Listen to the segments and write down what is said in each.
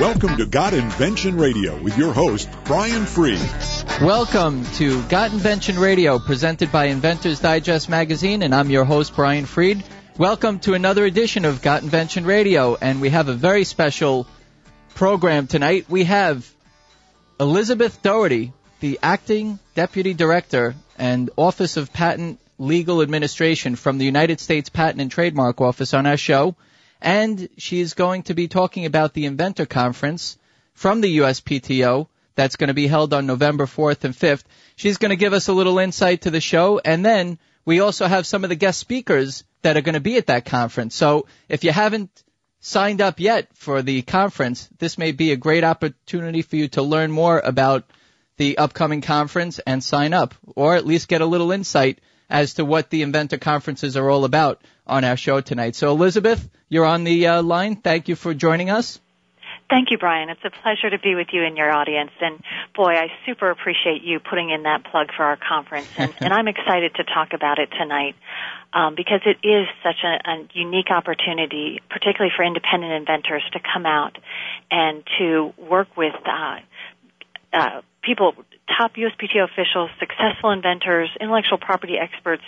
Welcome to Got Invention Radio with your host, Brian Fried. Welcome to Got Invention Radio, presented by Inventors Digest magazine, and I'm your host, Brian Fried. Welcome to another edition of Got Invention Radio, and we have a very special program tonight. We have Elizabeth Doherty, the acting deputy director and Office of Patent Legal Administration from the United States Patent and Trademark Office on our show and she's going to be talking about the Inventor Conference from the USPTO that's going to be held on November 4th and 5th. She's going to give us a little insight to the show, and then we also have some of the guest speakers that are going to be at that conference. So if you haven't signed up yet for the conference, this may be a great opportunity for you to learn more about the upcoming conference and sign up, or at least get a little insight as to what the Inventor Conferences are all about on our show tonight. So, Elizabeth, you're on the uh, line. Thank you for joining us. Thank you, Brian. It's a pleasure to be with you and your audience. And boy, I super appreciate you putting in that plug for our conference. And, and I'm excited to talk about it tonight um, because it is such a, a unique opportunity, particularly for independent inventors, to come out and to work with uh, uh, people, top USPTO officials, successful inventors, intellectual property experts,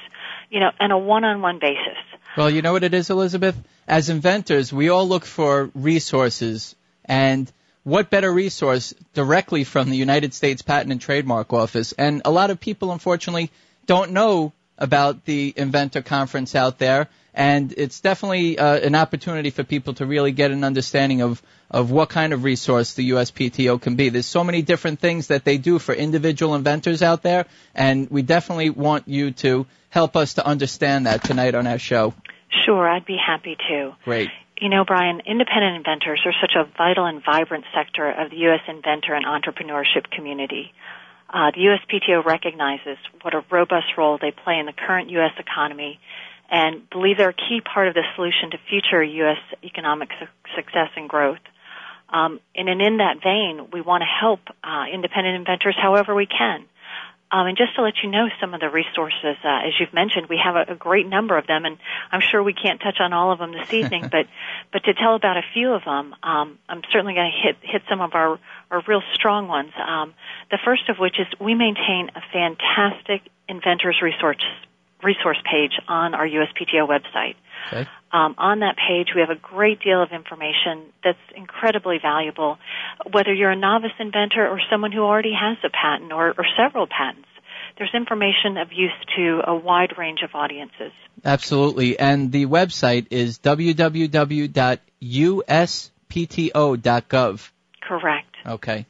you know, on a one-on-one basis. Well, you know what it is, Elizabeth? As inventors, we all look for resources, and what better resource directly from the United States Patent and Trademark Office? And a lot of people, unfortunately, don't know about the Inventor Conference out there, and it's definitely uh, an opportunity for people to really get an understanding of of what kind of resource the USPTO can be. There's so many different things that they do for individual inventors out there, and we definitely want you to help us to understand that tonight on our show. Sure, I'd be happy to. Great. You know, Brian, independent inventors are such a vital and vibrant sector of the U.S. inventor and entrepreneurship community. Uh, the USPTO recognizes what a robust role they play in the current U.S. economy and believe they're a key part of the solution to future U.S. economic su- success and growth. Um, and in that vein, we want to help uh, independent inventors however we can. Um, and just to let you know some of the resources, uh, as you've mentioned, we have a, a, great number of them, and I'm sure we can't touch on all of them this evening. but but to tell about a few of them, um, I'm certainly going to hit hit some of our our real strong ones. Um, the first of which is we maintain a fantastic inventors resource resource page on our USPTO website. Okay. Um, on that page, we have a great deal of information that's incredibly valuable. Whether you're a novice inventor or someone who already has a patent or, or several patents, there's information of use to a wide range of audiences. Absolutely. And the website is www.uspto.gov. Correct. Okay.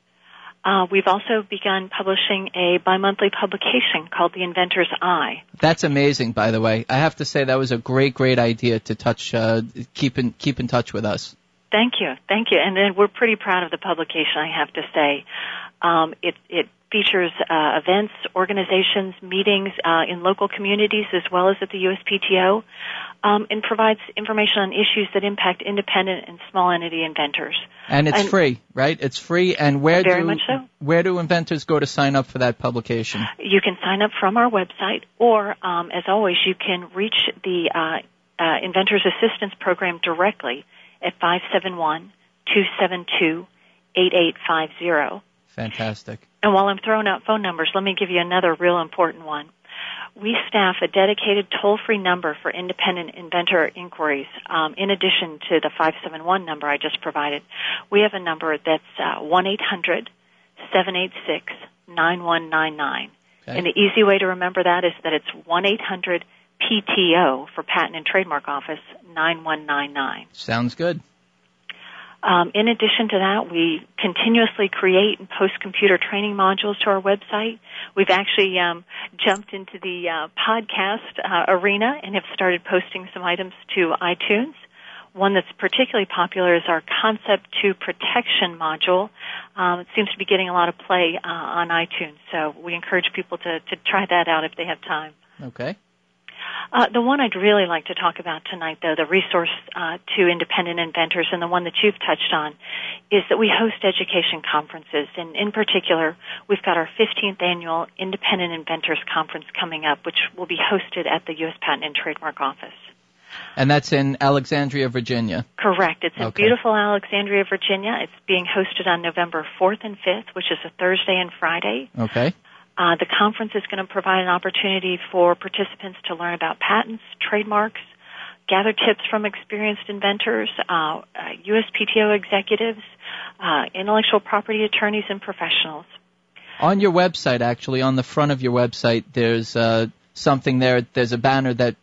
Uh, we've also begun publishing a bi-monthly publication called The Inventor's Eye. That's amazing, by the way. I have to say that was a great, great idea to touch, uh, keep in keep in touch with us. Thank you, thank you, and then we're pretty proud of the publication. I have to say, um, it it features uh, events, organizations, meetings uh, in local communities as well as at the USPTO, um, and provides information on issues that impact independent and small entity inventors. And it's and free, right? It's free. And where do so. where do inventors go to sign up for that publication? You can sign up from our website, or um, as always, you can reach the uh, uh, Inventors Assistance Program directly at 571 272 8850. Fantastic. And while I'm throwing out phone numbers, let me give you another real important one. we staff a dedicated toll-free number for independent inventor inquiries. Um, in addition to the 571 number I just provided, we have a number that's uh, 1-800-786-9199. And the easy way to remember that is that it's 1-800 PTO for Patent and Trademark Office 9199. Sounds good. Um, in addition to that, we continuously create and post computer training modules to our website. We've actually um, jumped into the uh, podcast uh, arena and have started posting some items to iTunes. One that's particularly popular is our Concept to Protection module. Um, it seems to be getting a lot of play uh, on iTunes, so we encourage people to, to try that out if they have time. Okay. Uh, the one I'd really like to talk about tonight, though, the resource uh, to independent inventors, and the one that you've touched on, is that we host education conferences. And in particular, we've got our 15th annual Independent Inventors Conference coming up, which will be hosted at the U.S. Patent and Trademark Office. And that's in Alexandria, Virginia. Correct. It's in okay. beautiful Alexandria, Virginia. It's being hosted on November 4th and 5th, which is a Thursday and Friday. Okay. Uh, the conference is going to provide an opportunity for participants to learn about patents, trademarks, gather tips from experienced inventors, uh, uh, USPTO executives, uh, intellectual property attorneys, and professionals. On your website, actually, on the front of your website, there's uh, something there. There's a banner that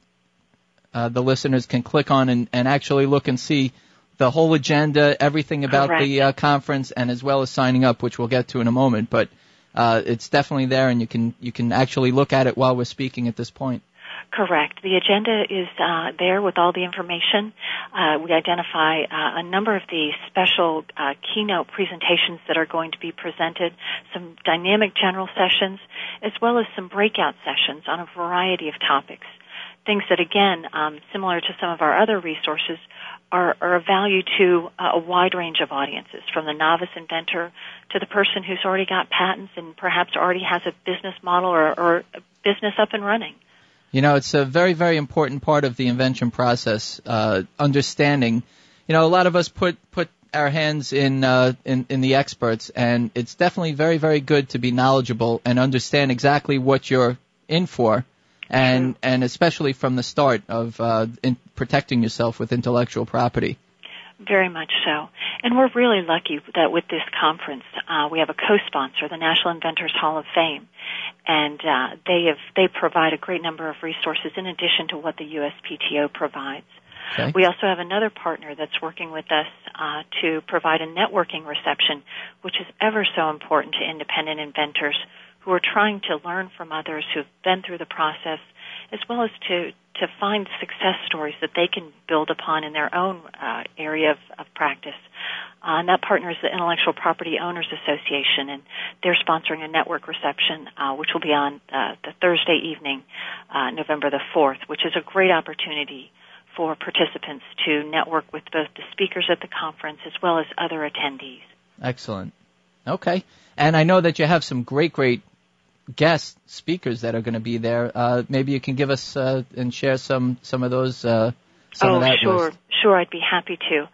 uh, the listeners can click on and, and actually look and see the whole agenda, everything about Correct. the uh, conference, and as well as signing up, which we'll get to in a moment. But uh, it's definitely there, and you can you can actually look at it while we're speaking at this point. Correct. The agenda is uh, there with all the information. Uh, we identify uh, a number of the special uh, keynote presentations that are going to be presented, some dynamic general sessions, as well as some breakout sessions on a variety of topics. Things that, again, um, similar to some of our other resources, are, are of value to a wide range of audiences, from the novice inventor to the person who's already got patents and perhaps already has a business model or, or a business up and running. You know, it's a very, very important part of the invention process. Uh, understanding, you know, a lot of us put put our hands in, uh, in in the experts, and it's definitely very, very good to be knowledgeable and understand exactly what you're in for and and especially from the start of uh, in protecting yourself with intellectual property. Very much so, and we're really lucky that with this conference uh, we have a co-sponsor, the National Inventors Hall of Fame, and uh, they have they provide a great number of resources in addition to what the USPTO provides. Okay. We also have another partner that's working with us uh, to provide a networking reception, which is ever so important to independent inventors who are trying to learn from others who've been through the process, as well as to to find success stories that they can build upon in their own uh, area of, of practice. Uh, and that partner is the Intellectual Property Owners Association, and they're sponsoring a network reception, uh, which will be on uh, the Thursday evening, uh, November the 4th, which is a great opportunity for participants to network with both the speakers at the conference as well as other attendees. Excellent. Okay. And I know that you have some great, great guest speakers that are going to be there. Uh, maybe you can give us uh, and share some some of those. Uh, some oh, of that sure, list. sure. I'd be happy to.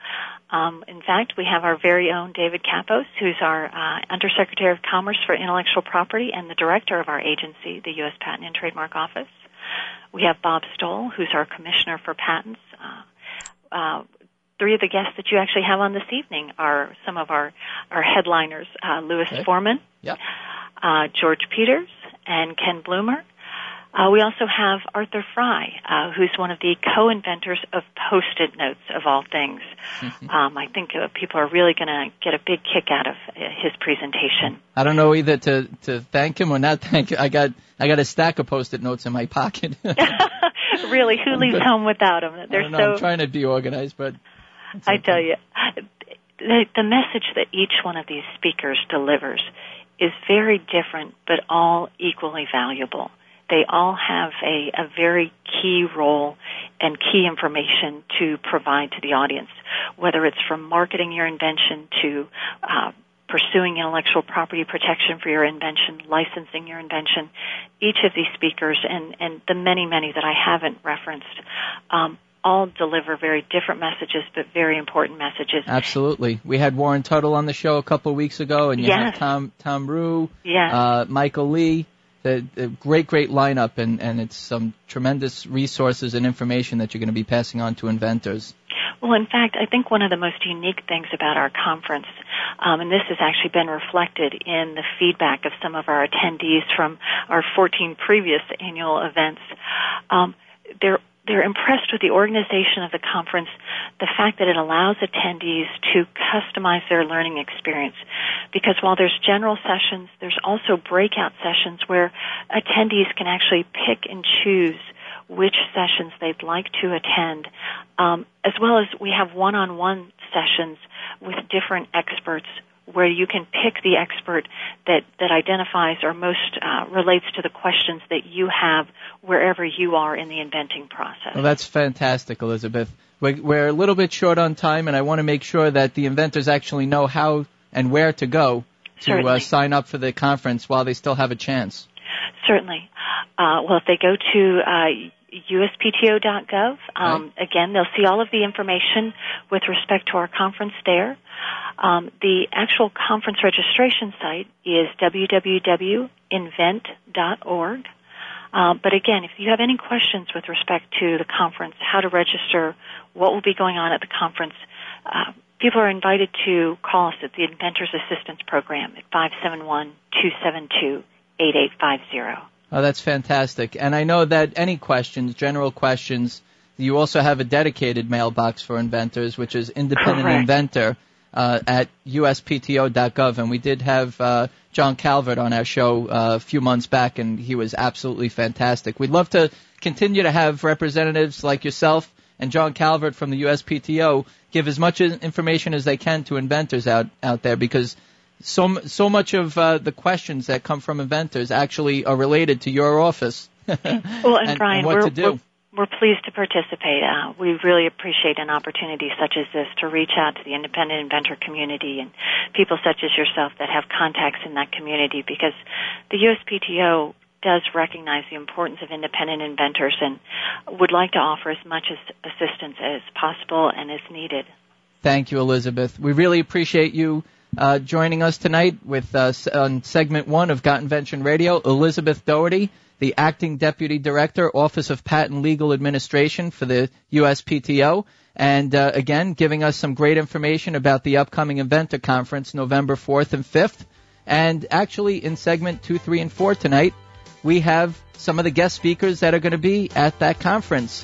Um, in fact, we have our very own David Kappos, who's our uh, Undersecretary of Commerce for Intellectual Property and the director of our agency, the U.S. Patent and Trademark Office. We have Bob Stoll, who's our Commissioner for Patents. Uh, uh, three of the guests that you actually have on this evening are some of our, our headliners, uh, Louis okay. Foreman, yep uh, George Peters and Ken Bloomer. Uh, we also have Arthur Fry, uh, who's one of the co-inventors of Post-it notes, of all things. um, I think uh, people are really going to get a big kick out of uh, his presentation. I don't know either to to thank him or not thank him. I got I got a stack of Post-it notes in my pocket. really, who leaves but, home without them? They're so. I'm trying to be organized, but I tell you, the, the message that each one of these speakers delivers is very different, but all equally valuable. They all have a, a very key role and key information to provide to the audience, whether it's from marketing your invention to uh, pursuing intellectual property protection for your invention, licensing your invention. Each of these speakers and, and the many, many that I haven't referenced um, all deliver very different messages, but very important messages. Absolutely. We had Warren Tuttle on the show a couple of weeks ago, and you yes. have Tom Tom Rue, yes. uh, Michael Lee, the, the great, great lineup, and, and it's some tremendous resources and information that you're going to be passing on to inventors. Well, in fact, I think one of the most unique things about our conference, um, and this has actually been reflected in the feedback of some of our attendees from our 14 previous annual events, um, they're they're impressed with the organization of the conference, the fact that it allows attendees to customize their learning experience. Because while there's general sessions, there's also breakout sessions where attendees can actually pick and choose which sessions they'd like to attend, um, as well as we have one-on-one sessions with different experts where you can pick the expert that, that identifies or most uh, relates to the questions that you have wherever you are in the inventing process. Well, that's fantastic, Elizabeth. We're, we're a little bit short on time, and I want to make sure that the inventors actually know how and where to go to uh, sign up for the conference while they still have a chance. Certainly. Uh, well, if they go to uh, uspto.gov, um, right. again, they'll see all of the information with respect to our conference there. Um, the actual conference registration site is www.invent.org. Uh, but again, if you have any questions with respect to the conference, how to register, what will be going on at the conference, uh, people are invited to call us at the Inventors Assistance Program at 571-272-8850. Oh, that's fantastic. And I know that any questions, general questions, you also have a dedicated mailbox for inventors, which is Independent Correct. Inventor uh, at uspto.gov, and we did have uh, John Calvert on our show uh, a few months back, and he was absolutely fantastic. We'd love to continue to have representatives like yourself and John Calvert from the USPTO give as much information as they can to inventors out out there because so so much of uh, the questions that come from inventors actually are related to your office. well, and, and Brian, and what we're, to do. We're, we're pleased to participate. Uh, we really appreciate an opportunity such as this to reach out to the independent inventor community and people such as yourself that have contacts in that community because the USPTO does recognize the importance of independent inventors and would like to offer as much as assistance as possible and as needed. Thank you, Elizabeth. We really appreciate you uh, joining us tonight with uh, on segment one of Got Invention Radio, Elizabeth Doherty the Acting Deputy Director, Office of Patent Legal Administration for the USPTO. And uh, again, giving us some great information about the upcoming Inventor Conference, November 4th and 5th. And actually, in segment 2, 3, and 4 tonight, we have some of the guest speakers that are going to be at that conference,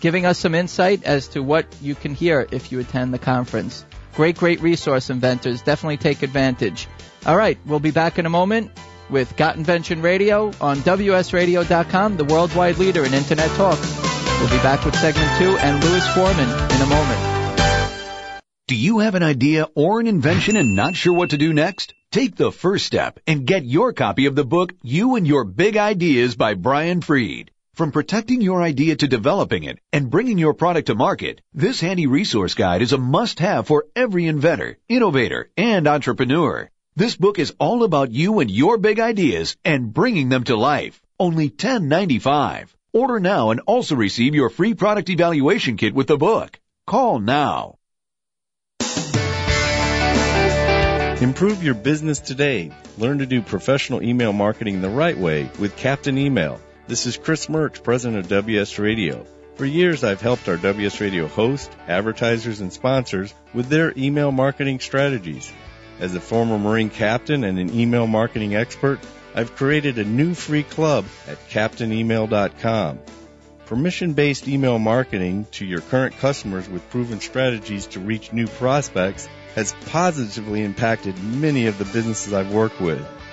giving us some insight as to what you can hear if you attend the conference. Great, great resource, inventors. Definitely take advantage. All right, we'll be back in a moment with Got Invention Radio on WSRadio.com, the worldwide leader in Internet talk. We'll be back with segment two and Louis Foreman in a moment. Do you have an idea or an invention and not sure what to do next? Take the first step and get your copy of the book You and Your Big Ideas by Brian Fried. From protecting your idea to developing it and bringing your product to market, this handy resource guide is a must-have for every inventor, innovator, and entrepreneur. This book is all about you and your big ideas and bringing them to life. Only $10.95. Order now and also receive your free product evaluation kit with the book. Call now. Improve your business today. Learn to do professional email marketing the right way with Captain Email. This is Chris Mertz, president of WS Radio. For years, I've helped our WS Radio hosts, advertisers, and sponsors with their email marketing strategies. As a former Marine captain and an email marketing expert, I've created a new free club at captainemail.com. Permission-based email marketing to your current customers with proven strategies to reach new prospects has positively impacted many of the businesses I've worked with.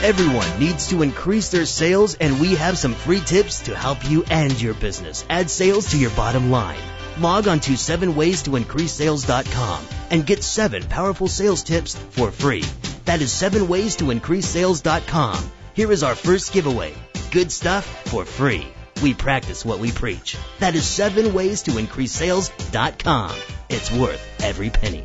Everyone needs to increase their sales and we have some free tips to help you and your business add sales to your bottom line. Log on to 7waystoincreasesales.com and get 7 powerful sales tips for free. That is 7waystoincreasesales.com. Here is our first giveaway. Good stuff for free. we practice what we preach. That is seven ways to increase sales.com. It's worth every penny.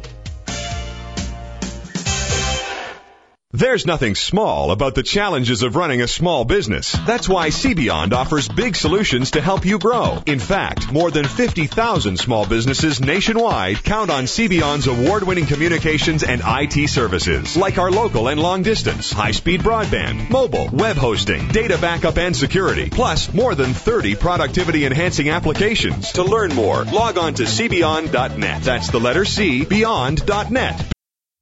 There's nothing small about the challenges of running a small business. That's why CBeyond offers big solutions to help you grow. In fact, more than 50,000 small businesses nationwide count on CBeyond's award-winning communications and IT services, like our local and long distance, high-speed broadband, mobile, web hosting, data backup and security, plus more than 30 productivity enhancing applications. To learn more, log on to cbeyond.net. That's the letter C, beyond.net.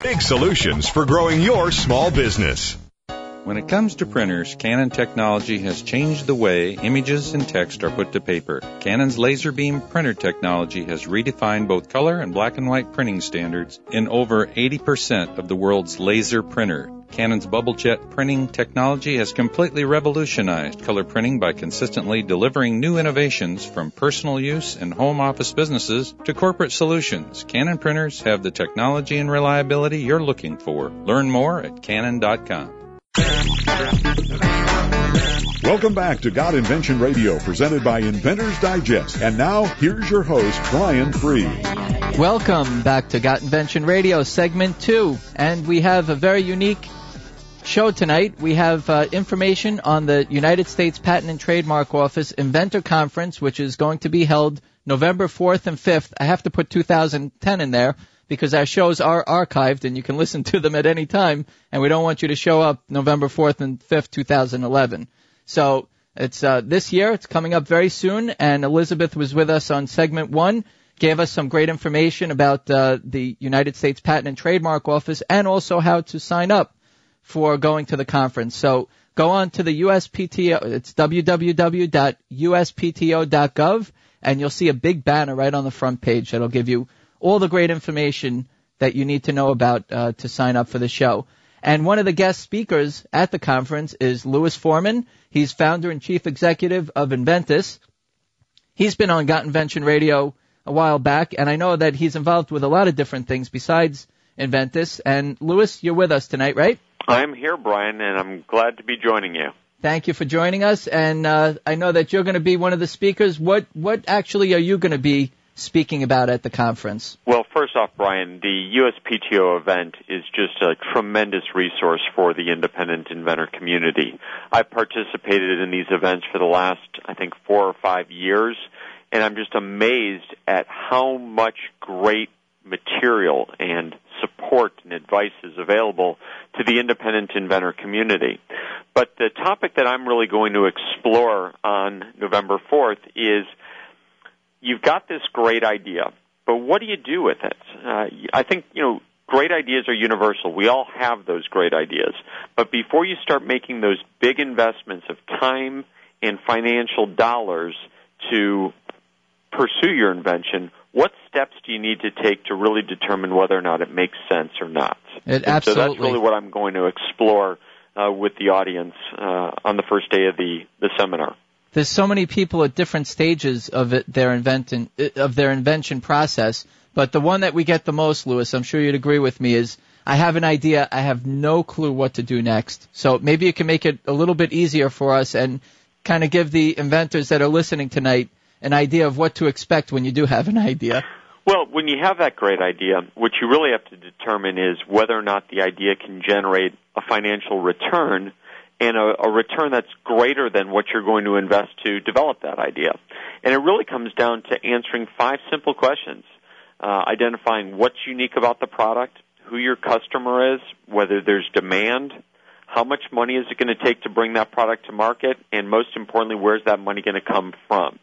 Big solutions for growing your small business. When it comes to printers, Canon technology has changed the way images and text are put to paper. Canon's laser beam printer technology has redefined both color and black and white printing standards in over 80% of the world's laser printer. Canon's bubble jet printing technology has completely revolutionized color printing by consistently delivering new innovations from personal use and home office businesses to corporate solutions. Canon printers have the technology and reliability you're looking for. Learn more at canon.com. Welcome back to Got Invention Radio, presented by Inventors Digest. And now, here's your host, Brian Fried. Welcome back to Got Invention Radio, segment two. And we have a very unique show tonight. We have uh, information on the United States Patent and Trademark Office Inventor Conference, which is going to be held November 4th and 5th. I have to put 2010 in there because our shows are archived and you can listen to them at any time, and we don't want you to show up November 4th and 5th, 2011. So it's uh, this year. It's coming up very soon, and Elizabeth was with us on segment one. Gave us some great information about uh, the United States Patent and Trademark Office and also how to sign up for going to the conference. So go on to the USPTO. It's www.uspto.gov, and you'll see a big banner right on the front page that'll give you all the great information that you need to know about uh, to sign up for the show. And one of the guest speakers at the conference is Louis Foreman. He's founder and chief executive of Enventys. He's been on Got Invention Radio a while back, and I know that he's involved with a lot of different things besides Enventys. And Louis, you're with us tonight, right? I'm here, Brian, and I'm glad to be joining you. Thank you for joining us, and uh, I know that you're going to be one of the speakers. What what actually are you going to be speaking about at the conference? Well, first off, Brian, the USPTO event is just a tremendous resource for the independent inventor community. I've participated in these events for the last, I think, four or five years, and I'm just amazed at how much great material and support and advice is available to the independent inventor community. But the topic that I'm really going to explore on November 4th is you've got this great idea, but what do you do with it? Uh, I think, you know, great ideas are universal. We all have those great ideas. But before you start making those big investments of time and financial dollars to pursue your invention, what steps do you need to take to really determine whether or not it makes sense or not? It absolutely. So that's really what I'm going to explore uh, with the audience uh, on the first day of the, the seminar there's so many people at different stages of it, their invention of their invention process. But the one that we get the most, Louis, I'm sure you'd agree with me, is I have an idea, I have no clue what to do next. So maybe you can make it a little bit easier for us and kind of give the inventors that are listening tonight an idea of what to expect when you do have an idea. Well, when you have that great idea, what you really have to determine is whether or not the idea can generate a financial return and a, a return that's greater than what you're going to invest to develop that idea. And it really comes down to answering five simple questions. Uh, identifying what's unique about the product, who your customer is, whether there's demand, how much money is it going to take to bring that product to market, and most importantly, where's that money going to come from?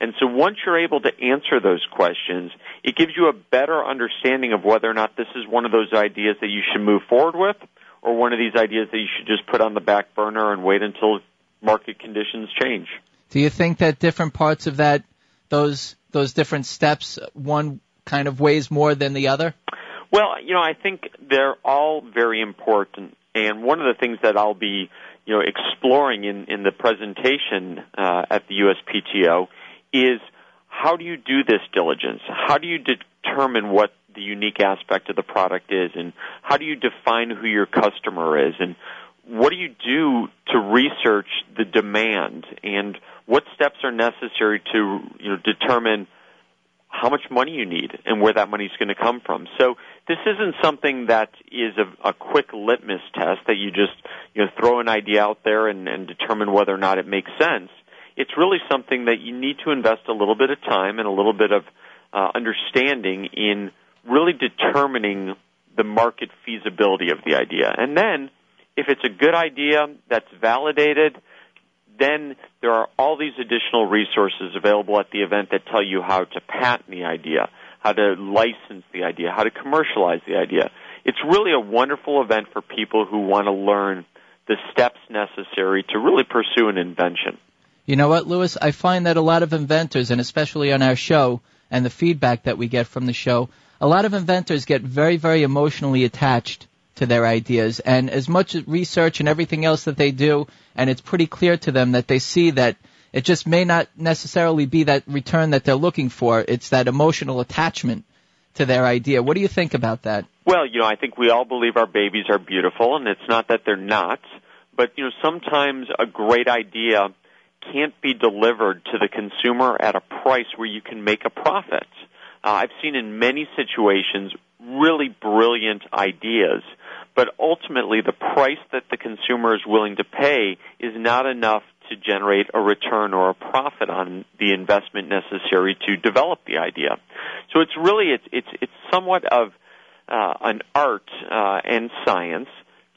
And so once you're able to answer those questions, it gives you a better understanding of whether or not this is one of those ideas that you should move forward with or one of these ideas that you should just put on the back burner and wait until market conditions change. Do you think that different parts of that, those those different steps, one kind of weighs more than the other? Well, you know, I think they're all very important, and one of the things that I'll be, you know, exploring in in the presentation uh, at the USPTO is how do you do this diligence? How do you determine what the unique aspect of the product is, and how do you define who your customer is, and what do you do to research the demand, and what steps are necessary to you know determine how much money you need and where that money is going to come from. So this isn't something that is a, a quick litmus test that you just you know throw an idea out there and, and determine whether or not it makes sense. It's really something that you need to invest a little bit of time and a little bit of uh, understanding in really determining the market feasibility of the idea. And then, if it's a good idea that's validated, then there are all these additional resources available at the event that tell you how to patent the idea, how to license the idea, how to commercialize the idea. It's really a wonderful event for people who want to learn the steps necessary to really pursue an invention. You know what, Louis? I find that a lot of inventors, and especially on our show and the feedback that we get from the show, a lot of inventors get very, very emotionally attached to their ideas. And as much research and everything else that they do, and it's pretty clear to them that they see that it just may not necessarily be that return that they're looking for. It's that emotional attachment to their idea. What do you think about that? Well, you know, I think we all believe our babies are beautiful, and it's not that they're not. But, you know, sometimes a great idea can't be delivered to the consumer at a price where you can make a profit. Uh, I've seen in many situations really brilliant ideas but ultimately the price that the consumer is willing to pay is not enough to generate a return or a profit on the investment necessary to develop the idea. So it's really it's it's it's somewhat of uh, an art uh, and science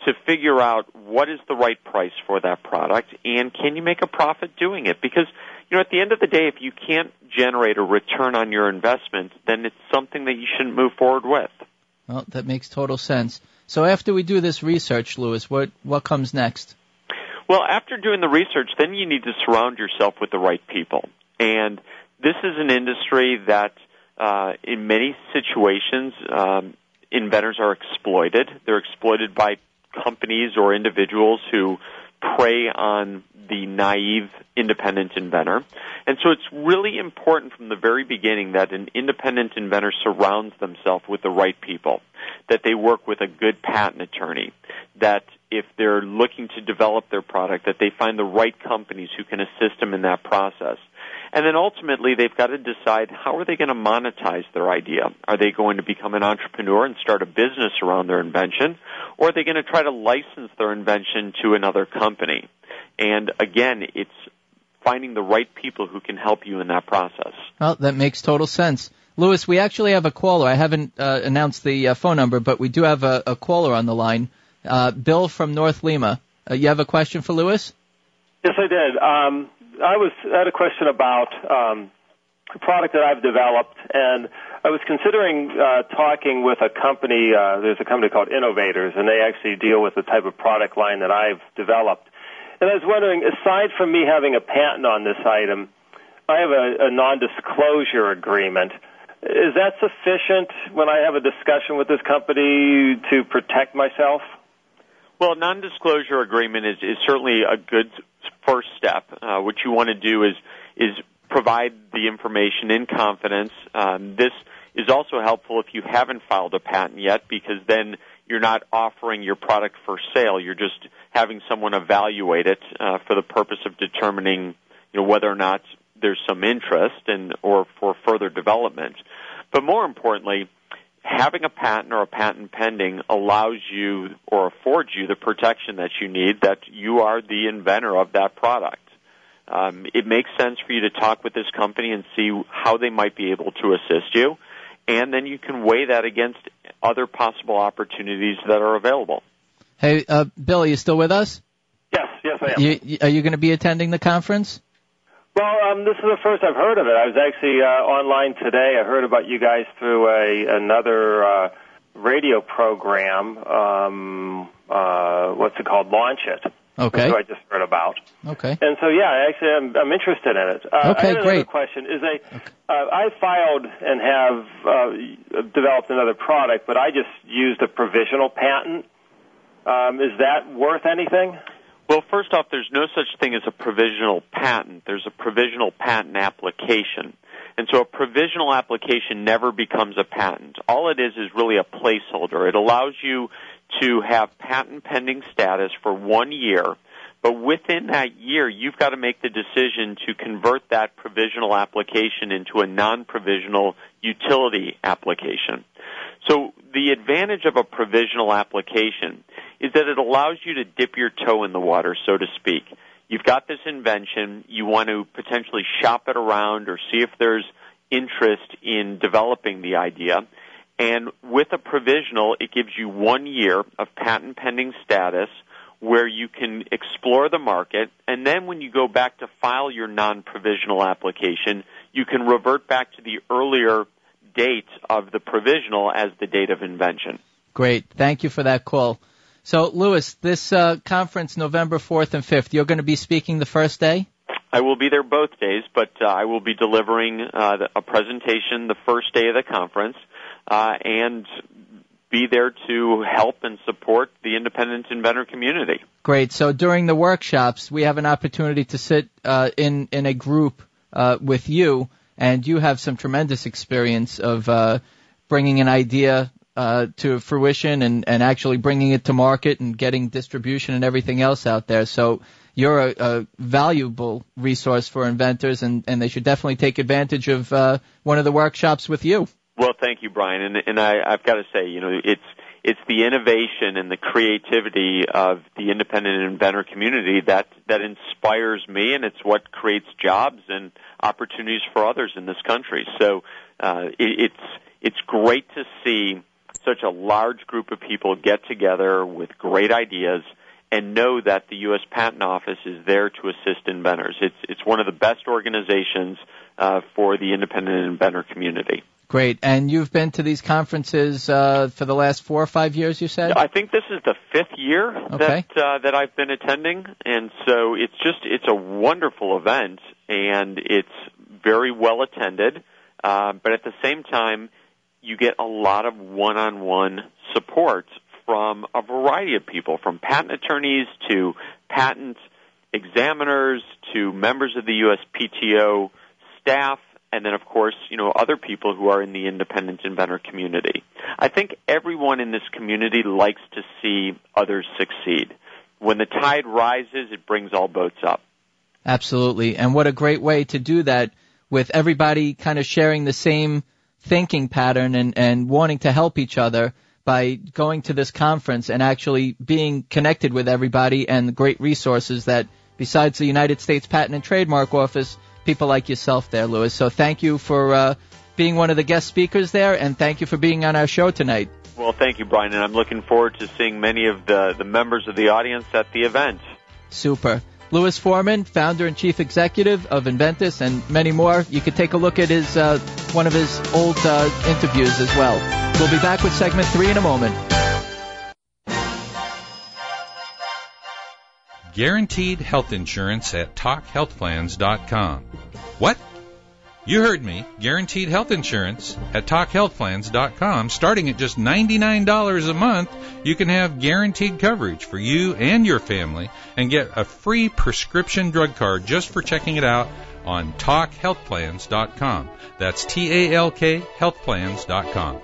to figure out what is the right price for that product and can you make a profit doing it because you know at the end of the day if you can't generate a return on your investment then it's something that you shouldn't move forward with well that makes total sense so after we do this research, Louis, what what comes next? Well, after doing the research, then you need to surround yourself with the right people. And this is an industry that, uh, in many situations, um, inventors are exploited. They're exploited by companies or individuals who prey on the naive independent inventor. And so it's really important from the very beginning that an independent inventor surrounds themselves with the right people, that they work with a good patent attorney, that if they're looking to develop their product, that they find the right companies who can assist them in that process. And then ultimately, they've got to decide how are they going to monetize their idea. Are they going to become an entrepreneur and start a business around their invention, or are they going to try to license their invention to another company? And again, it's finding the right people who can help you in that process. Well, that makes total sense. Louis, we actually have a caller. I haven't uh, announced the uh, phone number, but we do have a, a caller on the line. Uh, Bill from North Lima. Uh, you have a question for Louis? Yes, I did. Um, I was had a question about um, a product that I've developed, and I was considering uh, talking with a company. Uh, there's a company called Innovators, and they actually deal with the type of product line that I've developed. And I was wondering, aside from me having a patent on this item, I have a, a non-disclosure agreement. Is that sufficient when I have a discussion with this company to protect myself? Well, non-disclosure agreement is, is certainly a good first step. Uh, what you want to do is is provide the information in confidence. Um, this is also helpful if you haven't filed a patent yet, because then you're not offering your product for sale. You're just having someone evaluate it uh, for the purpose of determining, you know, whether or not there's some interest and or for further development. But more importantly, having a patent or a patent pending allows you or affords you the protection that you need that you are the inventor of that product. um, it makes sense for you to talk with this company and see how they might be able to assist you, and then you can weigh that against other possible opportunities that are available. Hey, uh, Bill, are you still with us? Yes, yes, I am. You, you- are you going to be attending the conference? Well, um, this is the first I've heard of it. I was actually uh, online today. I heard about you guys through a another uh, radio program. Um, uh, what's it called? Launch it. Okay. Who I just heard about. Okay. And so, yeah, actually, I'm, I'm interested in it. Uh, Okay, I had great. question. Is a, uh, I filed and have uh, developed another product, but I just used a provisional patent. Um, is that worth anything? Well, first off, there's no such thing as a provisional patent. There's a provisional patent application. And so a provisional application never becomes a patent. All it is is really a placeholder. It allows you to have patent pending status for one year, but within that year, you've got to make the decision to convert that provisional application into a non-provisional utility application. So the advantage of a provisional application is that it allows you to dip your toe in the water, so to speak. You've got this invention, you want to potentially shop it around or see if there's interest in developing the idea. And with a provisional, it gives you one year of patent pending status where you can explore the market, and then when you go back to file your non-provisional application, you can revert back to the earlier date of the provisional as the date of invention. Great. Thank you for that call. So, Louis, this uh, conference, November 4th and 5th, you're going to be speaking the first day? I will be there both days, but uh, I will be delivering uh, a presentation the first day of the conference uh, and be there to help and support the independent inventor community. Great. So during the workshops, we have an opportunity to sit uh, in in a group uh, with you, and you have some tremendous experience of uh, bringing an idea uh, to fruition and and actually bringing it to market and getting distribution and everything else out there. So you're a, a valuable resource for inventors, and and they should definitely take advantage of uh, one of the workshops with you. Well, thank you, Brian. And, and I, I've got to say, you know, it's it's the innovation and the creativity of the independent inventor community that that inspires me, and it's what creates jobs and opportunities for others in this country. So uh, it, it's it's great to see such a large group of people get together with great ideas and know that the U.S. Patent Office is there to assist inventors. It's it's one of the best organizations uh, for the independent inventor community. Great. And you've been to these conferences uh, for the last four or five years, you said? I think this is the fifth year Okay. that uh, that I've been attending, and so it's just it's a wonderful event, and it's very well attended. Uh, but at the same time, you get a lot of one-on-one support from a variety of people, from patent attorneys to patent examiners to members of the USPTO staff, and then of course, you know, other people who are in the independent inventor community. I think everyone in this community likes to see others succeed. When the tide rises, it brings all boats up. Absolutely. And what a great way to do that with everybody kind of sharing the same thinking pattern and, and wanting to help each other by going to this conference and actually being connected with everybody and the great resources that besides the United States Patent and Trademark Office, people like yourself there, Louis. So thank you for uh, being one of the guest speakers there and thank you for being on our show tonight. Well, thank you, Brian, and I'm looking forward to seeing many of the, the members of the audience at the event. Super. Louis Foreman, founder and chief executive of Enventys, and many more. You could take a look at his uh, one of his old uh, interviews as well. We'll be back with segment three in a moment. Guaranteed health insurance at talkhealthplans.com. What? You heard me. Guaranteed health insurance at talkhealthplans.com. Starting at just $99 a month, you can have guaranteed coverage for you and your family and get a free prescription drug card just for checking it out on talkhealthplans.com. That's T A L K healthplans.com.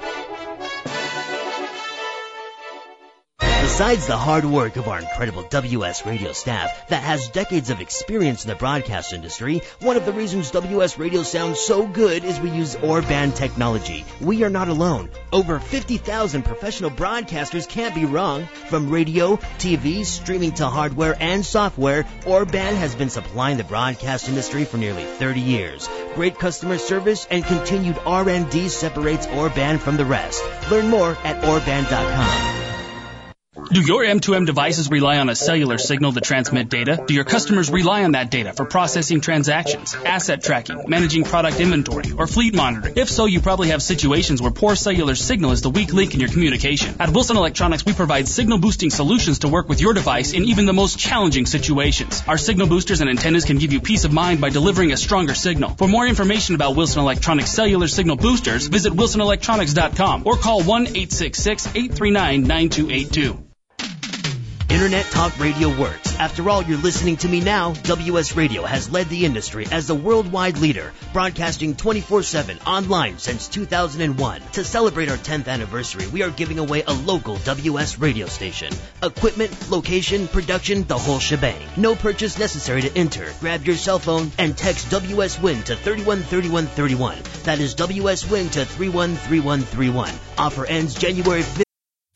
Besides the hard work of our incredible WS radio staff that has decades of experience in the broadcast industry, one of the reasons WS radio sounds so good is we use Orban technology. We are not alone. Over 50,000 professional broadcasters can't be wrong. From radio, TV, streaming to hardware and software, Orban has been supplying the broadcast industry for nearly 30 years. Great customer service and continued R&D separates Orban from the rest. Learn more at orban.com. Do your M2M devices rely on a cellular signal to transmit data? Do your customers rely on that data for processing transactions, asset tracking, managing product inventory, or fleet monitoring? If so, you probably have situations where poor cellular signal is the weak link in your communication. At Wilson Electronics, we provide signal boosting solutions to work with your device in even the most challenging situations. Our signal boosters and antennas can give you peace of mind by delivering a stronger signal. For more information about Wilson Electronics cellular signal boosters, visit wilsonelectronics.com or call 1-866-839-9282. Internet Talk Radio works. After all, you're listening to me now. WS Radio has led the industry as the worldwide leader, broadcasting 24-7 online since 2001. To celebrate our 10th anniversary, we are giving away a local WS radio station. Equipment, location, production, the whole shebang. No purchase necessary to enter. Grab your cell phone and text WS Win to 313131. That is WS Win to 313131. Offer ends January 5th.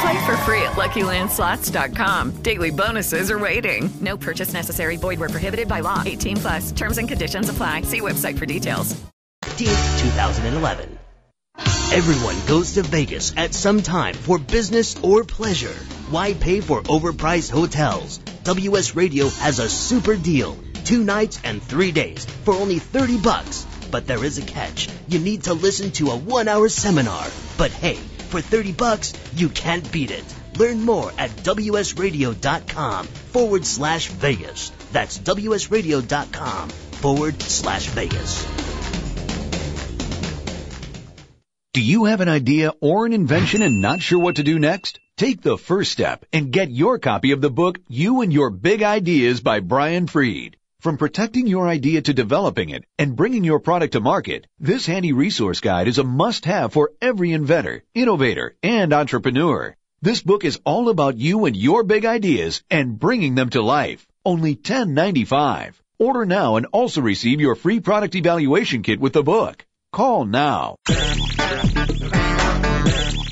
Play for free at LuckyLandSlots.com. Daily bonuses are waiting. No purchase necessary. Void where prohibited by law. 18 plus. Terms and conditions apply. See website for details. 2011. Everyone goes to Vegas at some time for business or pleasure. Why pay for overpriced hotels? WS Radio has a super deal. Two nights and three days for only 30 bucks. But there is a catch. You need to listen to a one hour seminar. But hey, for 30 bucks, you can't beat it. Learn more at WSRadio.com forward slash Vegas. That's WSRadio.com forward slash Vegas. Do you have an idea or an invention and not sure what to do next? Take the first step and get your copy of the book You and Your Big Ideas by Brian Fried. From protecting your idea to developing it and bringing your product to market, this handy resource guide is a must-have for every inventor, innovator, and entrepreneur. This book is all about you and your big ideas and bringing them to life. Only $10.95. Order now and also receive your free product evaluation kit with the book. Call now.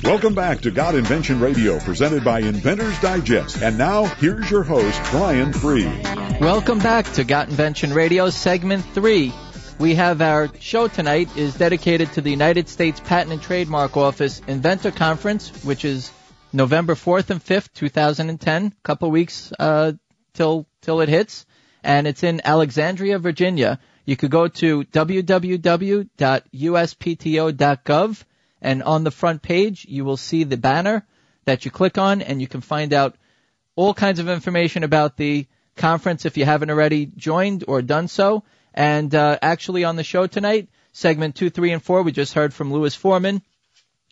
Welcome back to Got Invention Radio, presented by Inventors Digest. And now, here's your host, Brian Fried. Welcome back to Got Invention Radio, segment three. We have our show tonight is dedicated to the United States Patent and Trademark Office Inventor Conference, which is November 4th and 5th, 2010. A couple weeks uh, till till it hits, and it's in Alexandria, Virginia. You could go to www.uspto.gov, and on the front page you will see the banner that you click on, and you can find out all kinds of information about the conference if you haven't already joined or done so. And uh, actually, on the show tonight, segment two, three, and four, we just heard from Louis Foreman.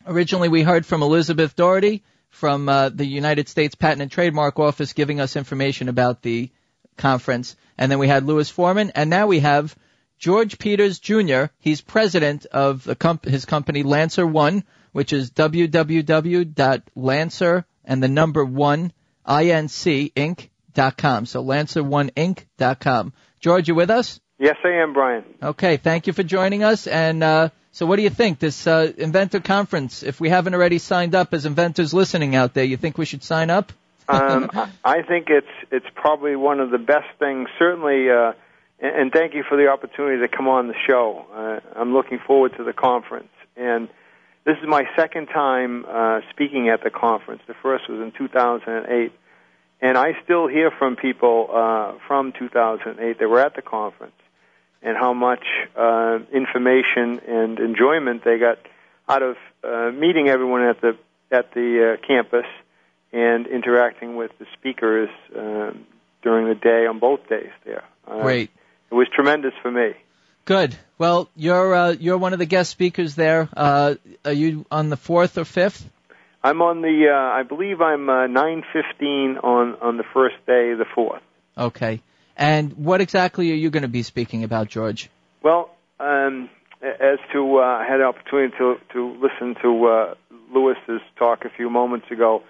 Originally, we heard from Elizabeth Doherty from uh, the United States Patent and Trademark Office giving us information about the conference. And then we had Louis Foreman, and now we have George Peters Jr. He's president of the comp- his company Lancer One, which is www.lancer and the number one inc inc.com. So lancer1inc.com. George, you with us? Yes, I am, Brian. Okay, thank you for joining us. And uh, so, what do you think this uh, inventor conference? If we haven't already signed up as inventors listening out there, you think we should sign up? um, I think it's it's probably one of the best things. Certainly, uh, and, thank you for the opportunity to come on the show. Uh, I'm looking forward to the conference, and this is my second time uh, speaking at the conference. The first was in 2008, and I still hear from people uh, from 2008 that were at the conference and how much uh, information and enjoyment they got out of uh, meeting everyone at the at the uh, campus and interacting with the speakers uh, during the day on both days there. Great. It was tremendous for me. Good. Well, you're uh, you're one of the guest speakers there. Uh, are you on the fourth or fifth? I'm on the. Uh, I believe I'm uh, 9:15 on on the first day, the fourth. Okay. And what exactly are you going to be speaking about, George? Well, um, as to uh, I had an opportunity to to listen to uh, Louis's talk a few moments ago,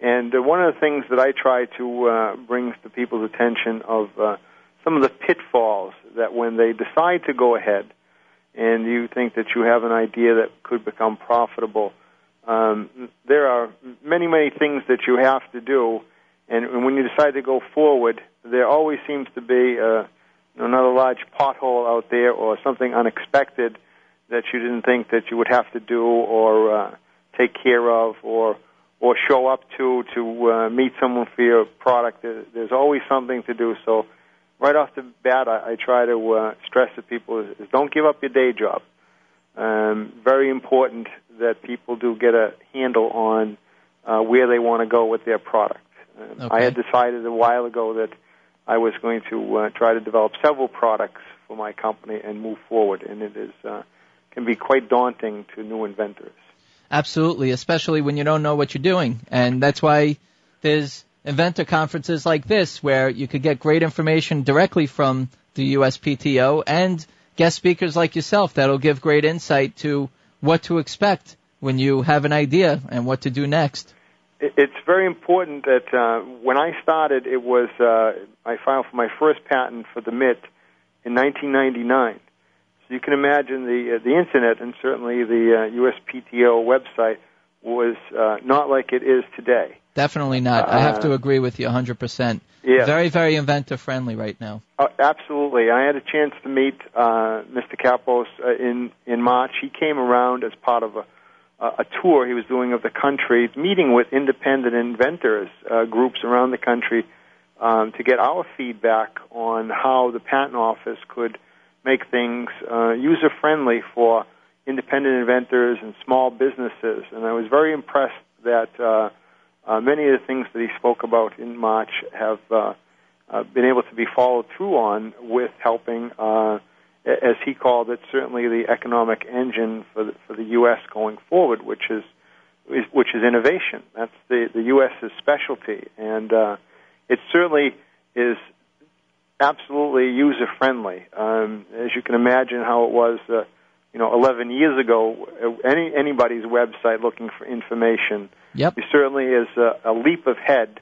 and uh, one of the things that I try to uh, bring to people's attention of uh, some of the pitfalls that when they decide to go ahead, and you think that you have an idea that could become profitable, um, there are many many things that you have to do, and, when you decide to go forward, there always seems to be uh, another large pothole out there or something unexpected that you didn't think that you would have to do or uh, take care of or or show up to to uh, meet someone for your product. There's always something to do. So right off the bat, I, I try to uh, stress to people is, is don't give up your day job. Um, very important that people do get a handle on uh, where they want to go with their product. Um, Okay. I had decided a while ago that I was going to uh, try to develop several products for my company and move forward, and it is uh, can be quite daunting to new inventors. Absolutely, especially when you don't know what you're doing. And that's why there's inventor conferences like this where you could get great information directly from the USPTO and guest speakers like yourself that'll give great insight to what to expect when you have an idea and what to do next. It's very important that uh, when I started, it was uh, I filed for my first patent for the MIT in 1999. So you can imagine the uh, the internet and certainly the uh, USPTO website was uh, not like it is today. Definitely not. I have to Uh, agree with you 100%. Yeah. Very, very inventor friendly right now. Uh, absolutely. I had a chance to meet uh, Mr. Kappos uh, in in March. He came around as part of a a tour he was doing of the country, meeting with independent inventors uh, groups around the country um, to get our feedback on how the patent office could make things uh, user friendly for independent inventors and small businesses. And I was very impressed that uh, uh, many of the things that he spoke about in March have uh, uh, been able to be followed through on with helping, uh, as he called it, certainly the economic engine for the, for the U.S. going forward, which is, is which is innovation. That's the the U.S.'s specialty, and uh, it certainly is absolutely user friendly. Um, as you can imagine, how it was. Uh, you know, 11 years ago, uh, any anybody's website looking for information, Yep. it certainly is a, a leap of head.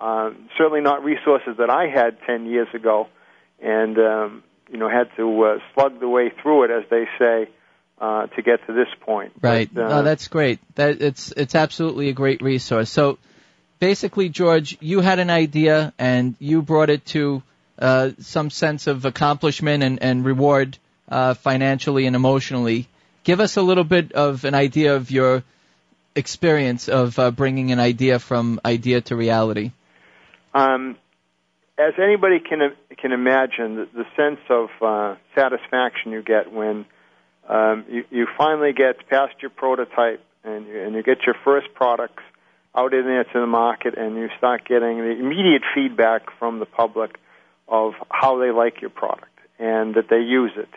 Um, certainly not resources that I had 10 years ago, and um, you know had to uh, slug the way through it, as they say, uh, to get to this point. Right. But, uh, no, that's great. That it's it's absolutely a great resource. So basically, George, you had an idea and you brought it to uh, some sense of accomplishment and, and reward uh, financially and emotionally. Give us a little bit of an idea of your experience of uh, bringing an idea from idea to reality. Um, as anybody can can imagine, the, the sense of uh, satisfaction you get when um, you, you finally get past your prototype and you, and you get your first products out in there to the market, and you start getting the immediate feedback from the public of how they like your product and that they use it,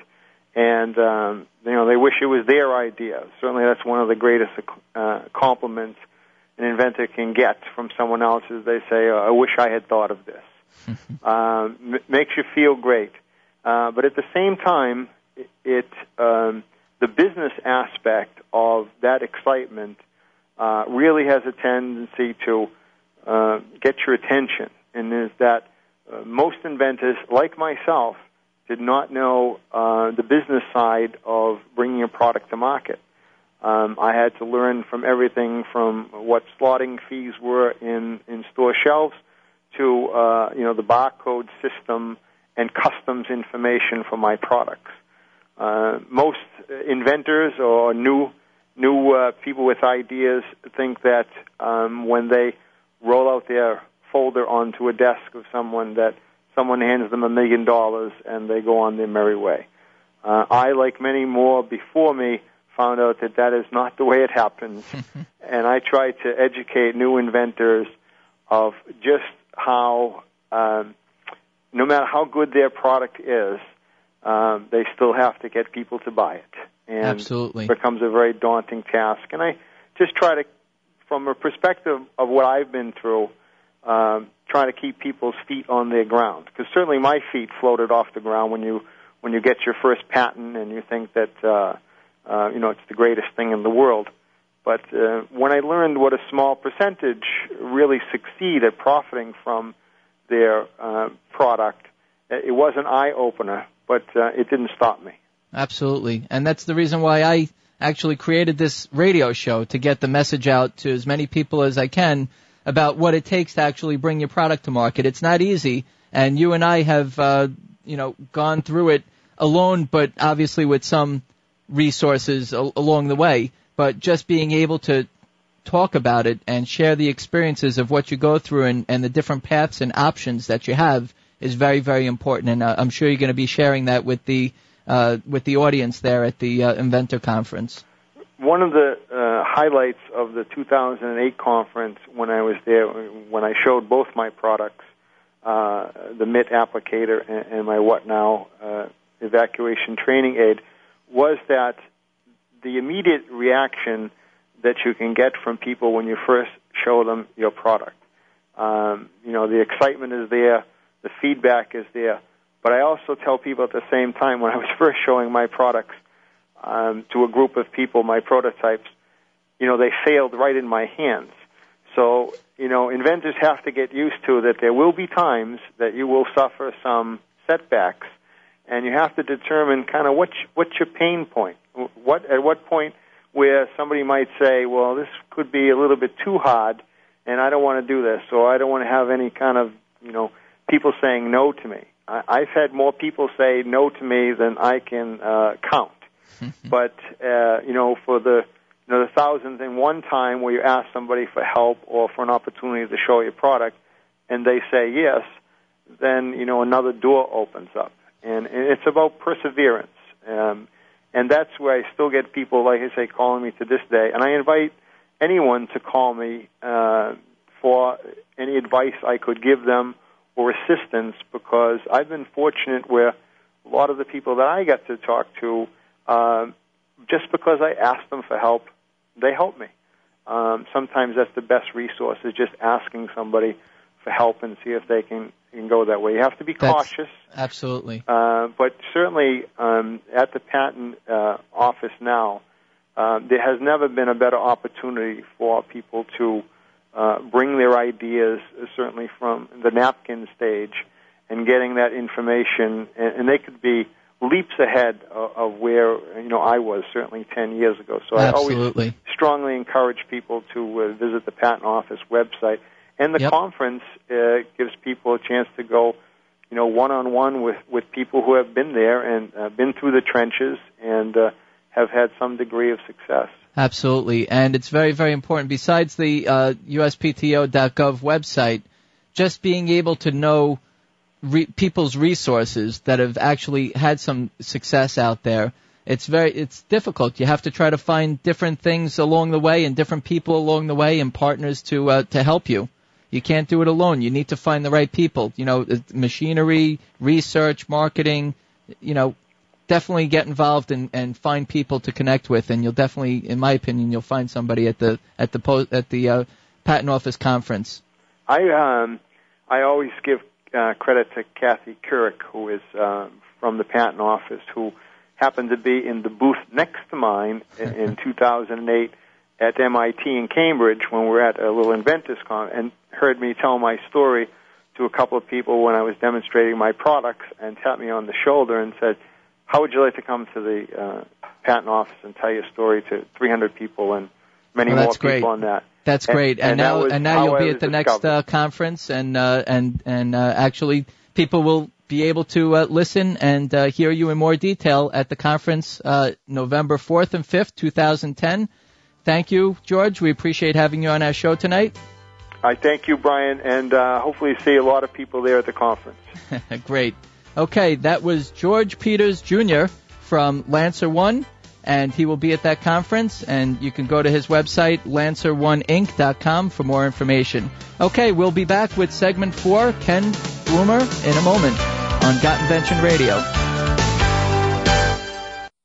and um, you know they wish it was their idea. Certainly, that's one of the greatest uh, compliments an inventor can get from someone else is they say, "I wish I had thought of this." um, m- makes you feel great. Uh, but at the same time, it, it um, the business aspect of that excitement uh, really has a tendency to uh, get your attention, and is that uh, most inventors, like myself, did not know uh, the business side of bringing a product to market. Um, I had to learn from everything from what slotting fees were in, in store shelves to uh, you know the barcode system and customs information for my products. Uh, most inventors or new new uh, people with ideas think that um, when they roll out their folder onto a desk of someone that someone hands them a million dollars and they go on their merry way. Uh, I, like many more before me, found out that that is not the way it happens, and I try to educate new inventors of just how, um, no matter how good their product is, um, they still have to get people to buy it, and Absolutely. it becomes a very daunting task. And I just try to, from a perspective of what I've been through, um, try to keep people's feet on their ground. Because certainly my feet floated off the ground when you when you get your first patent and you think that uh, uh, you know it's the greatest thing in the world. But uh, when I learned what a small percentage really succeed at profiting from their uh, product, it was an eye opener. But uh, it didn't stop me. Absolutely. And that's the reason why I actually created this radio show to get the message out to as many people as I can about what it takes to actually bring your product to market. It's not easy, and you and I have, uh, you know, gone through it alone, but obviously with some resources a- along the way. But just being able to talk about it and share the experiences of what you go through and, and the different paths and options that you have is very, very important. And uh, I'm sure you're going to be sharing that with the uh, with the audience there at the uh, Inventor Conference. One of the uh, highlights of the 2008 conference when I was there, when I showed both my products, uh, the MIT applicator and, and my What Now uh, evacuation training aid, was that the immediate reaction that you can get from people when you first show them your product. Um, you know, the excitement is there, the feedback is there. But I also tell people at the same time when I was first showing my products um, to a group of people, my prototypes, you know, they failed right in my hands. So, you know, inventors have to get used to that there will be times that you will suffer some setbacks, and you have to determine kind of what's, what's your pain point. What, at what point where somebody might say, well, this could be a little bit too hard, and I don't want to do this, or I don't want to have any kind of, you know, people saying no to me. I, I've had more people say no to me than I can uh, count. But uh, you know, for the you know the thousandth and one time where you ask somebody for help or for an opportunity to show your product, and they say yes, then you know another door opens up, and, and it's about perseverance. Um, and that's where I still get people, like I say, calling me to this day. And I invite anyone to call me uh, for any advice I could give them or assistance because I've been fortunate where a lot of the people that I get to talk to, uh, just because I ask them for help, they help me. Um, sometimes that's the best resource is just asking somebody for help and see if they can, can go that way. You have to be That's- cautious. Absolutely. Uh, but certainly um, at the patent uh, office now, uh, there has never been a better opportunity for people to uh, bring their ideas, uh, certainly from the napkin stage, and getting that information, and, and they could be leaps ahead of, of where you know I was certainly 10 years ago. So I always strongly encourage people to uh, visit the patent office website, and the conference uh, gives people a chance to go, you know, one on one with with people who have been there and uh, been through the trenches and uh, have had some degree of success. Absolutely, and it's very, very important. Besides the uh, USPTO.gov website, just being able to know re- people's resources that have actually had some success out there. It's very, it's difficult. You have to try to find different things along the way and different people along the way and partners to uh, to help you. You can't do it alone. You need to find the right people. You know, uh, machinery, research, marketing. You know, definitely get involved and, and find people to connect with, and you'll definitely, in my opinion, you'll find somebody at the at the po- at the uh, patent office conference. I um, I always give uh, credit to Kathy Couric, who is uh, from the patent office who happened to be in the booth next to mine in, in 2008 at MIT in Cambridge when we were at a little inventors con and heard me tell my story to a couple of people when I was demonstrating my products and tapped me on the shoulder and said, "How would you like to come to the uh, patent office and tell your story to 300 people and many Well, more people great. on that?" That's great. And, that now was and now you'll be at the next uh, conference and uh, and and uh, actually people will be able to uh, listen and uh, hear you in more detail at the conference uh, November 4th and 5th, 2010. Thank you, George. We appreciate having you on our show tonight. I thank you, Brian, and uh, hopefully see a lot of people there at the conference. Great. Okay, that was George Peters Jr. from Lancer One, and he will be at that conference. And you can go to his website, lancer1inc.com, for more information. Okay, we'll be back with segment four, Ken Bloomer, in a moment on Got Invention Radio.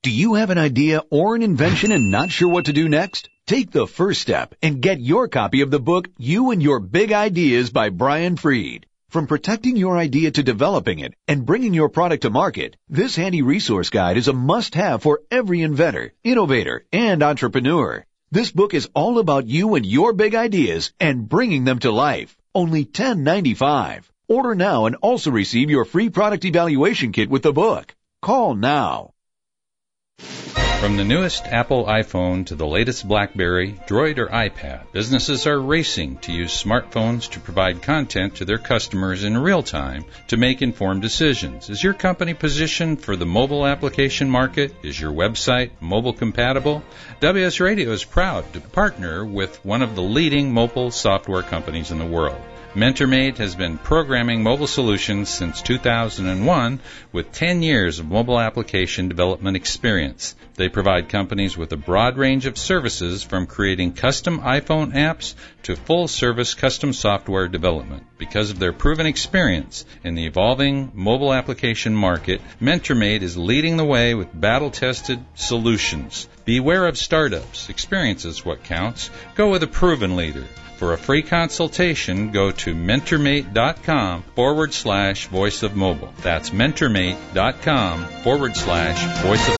Do you have an idea or an invention and not sure what to do next? Take the first step and get your copy of the book You and Your Big Ideas by Brian Fried. From protecting your idea to developing it and bringing your product to market, this handy resource guide is a must-have for every inventor, innovator, and entrepreneur. This book is all about you and your big ideas and bringing them to life. Only $10.95. Order now and also receive your free product evaluation kit with the book. Call now. From the newest Apple iPhone to the latest BlackBerry, Droid, or iPad, businesses are racing to use smartphones to provide content to their customers in real time to make informed decisions. Is your company positioned for the mobile application market? Is your website mobile compatible? WS Radio is proud to partner with one of the leading mobile software companies in the world. MentorMate has been programming mobile solutions since 2001 with 10 years of mobile application development experience. They provide companies with a broad range of services from creating custom iPhone apps to full service custom software development. Because of their proven experience in the evolving mobile application market, MentorMate is leading the way with battle tested solutions. Beware of startups. Experience is what counts. Go with a proven leader. For a free consultation, go to mentormate.com forward slash voice of mobile. That's mentormate.com forward slash voice of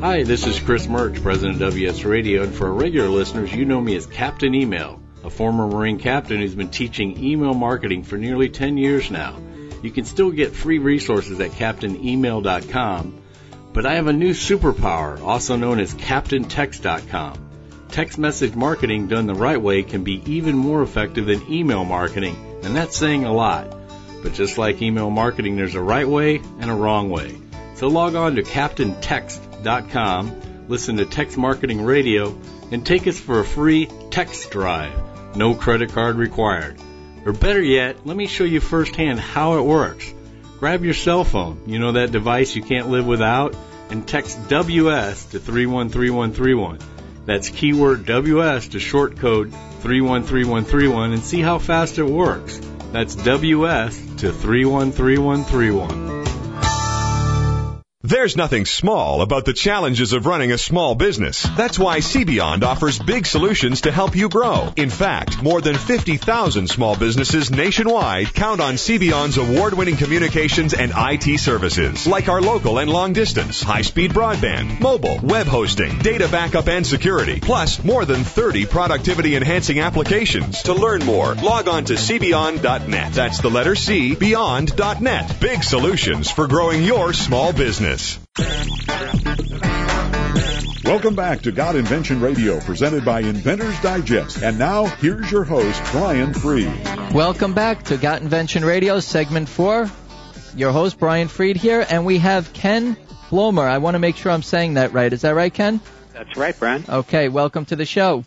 Hi, this is Chris Merch, President of WS Radio, and for our regular listeners, you know me as Captain Email, a former Marine captain who's been teaching email marketing for nearly 10 years now. You can still get free resources at CaptainEmail.com, but I have a new superpower, also known as CaptainText.com. Text message marketing done the right way can be even more effective than email marketing, and that's saying a lot. But just like email marketing, there's a right way and a wrong way. So log on to CaptainText.com, listen to Text Marketing Radio, and take us for a free text drive. No credit card required. Or better yet, let me show you firsthand how it works. Grab your cell phone, you know that device you can't live without, and text WS to 313131. That's keyword WS to short code 313131 and see how fast it works. That's WS to 313131. There's nothing small about the challenges of running a small business. That's why CBeyond offers big solutions to help you grow. In fact, more than 50,000 small businesses nationwide count on CBeyond's award-winning communications and IT services, like our local and long distance, high-speed broadband, mobile, web hosting, data backup and security, plus more than 30 productivity enhancing applications. To learn more, log on to cbeyond.net. That's the letter C, beyond.net. Big solutions for growing your small business. Welcome back to Got Invention Radio, presented by Inventors Digest. And now, here's your host, Brian Fried. Welcome back to Got Invention Radio, segment four. Your host, Brian Fried here, and we have Ken Blomer. I want to make sure I'm saying that right. Is that right, Ken? That's right, Brian. Okay, welcome to the show.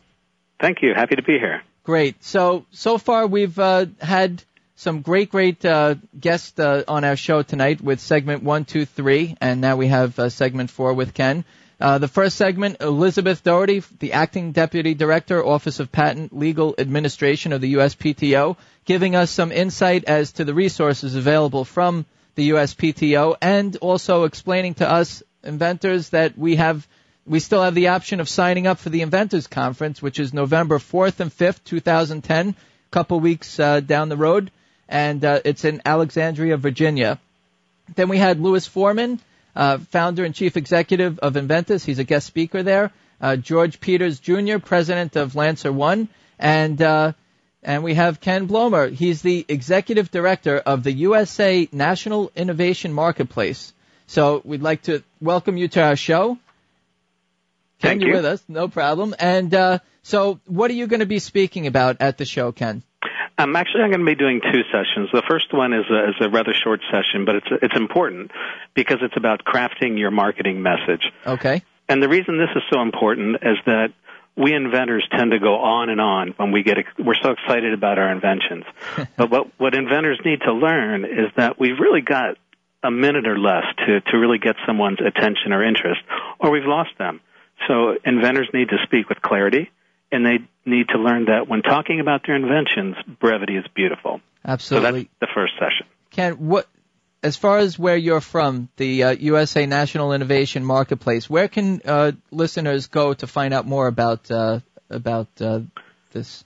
Thank you. Happy to be here. Great. So, so far we've uh, had some great, great uh, guests uh, on our show tonight with segment one, two, three, and now we have uh, segment four with Ken. Uh, the first segment, Elizabeth Doherty, the acting deputy director, Office of Patent Legal Administration of the USPTO, giving us some insight as to the resources available from the USPTO, and also explaining to us inventors that we have we still have the option of signing up for the Inventors Conference, which is November 4th and 5th, 2010, a couple weeks uh, down the road, and uh, it's in Alexandria, Virginia. Then we had Louis Foreman, uh, founder and chief executive of Enventys. He's a guest speaker there. Uh, George Peters Jr., president of Lancer One, and uh, and we have Ken Blomer. He's the executive director of the USA National Innovation Marketplace. So we'd like to welcome you to our show. Ken, Thank you're with us, no problem. And uh, so, what are you going to be speaking about at the show, Ken? Um, actually, I'm going to be doing two sessions. The first one is a, is a rather short session, but it's it's important because it's about crafting your marketing message. Okay. And the reason this is so important is that we inventors tend to go on and on when we get we're so excited about our inventions. but what what inventors need to learn is that we've really got a minute or less to to really get someone's attention or interest, or we've lost them. So inventors need to speak with clarity, and they need to learn that when talking about their inventions, brevity is beautiful. Absolutely. So that's the first session. Ken, what as far as where you're from, the uh, USA National Innovation Marketplace, where can uh, listeners go to find out more about uh, about uh, this?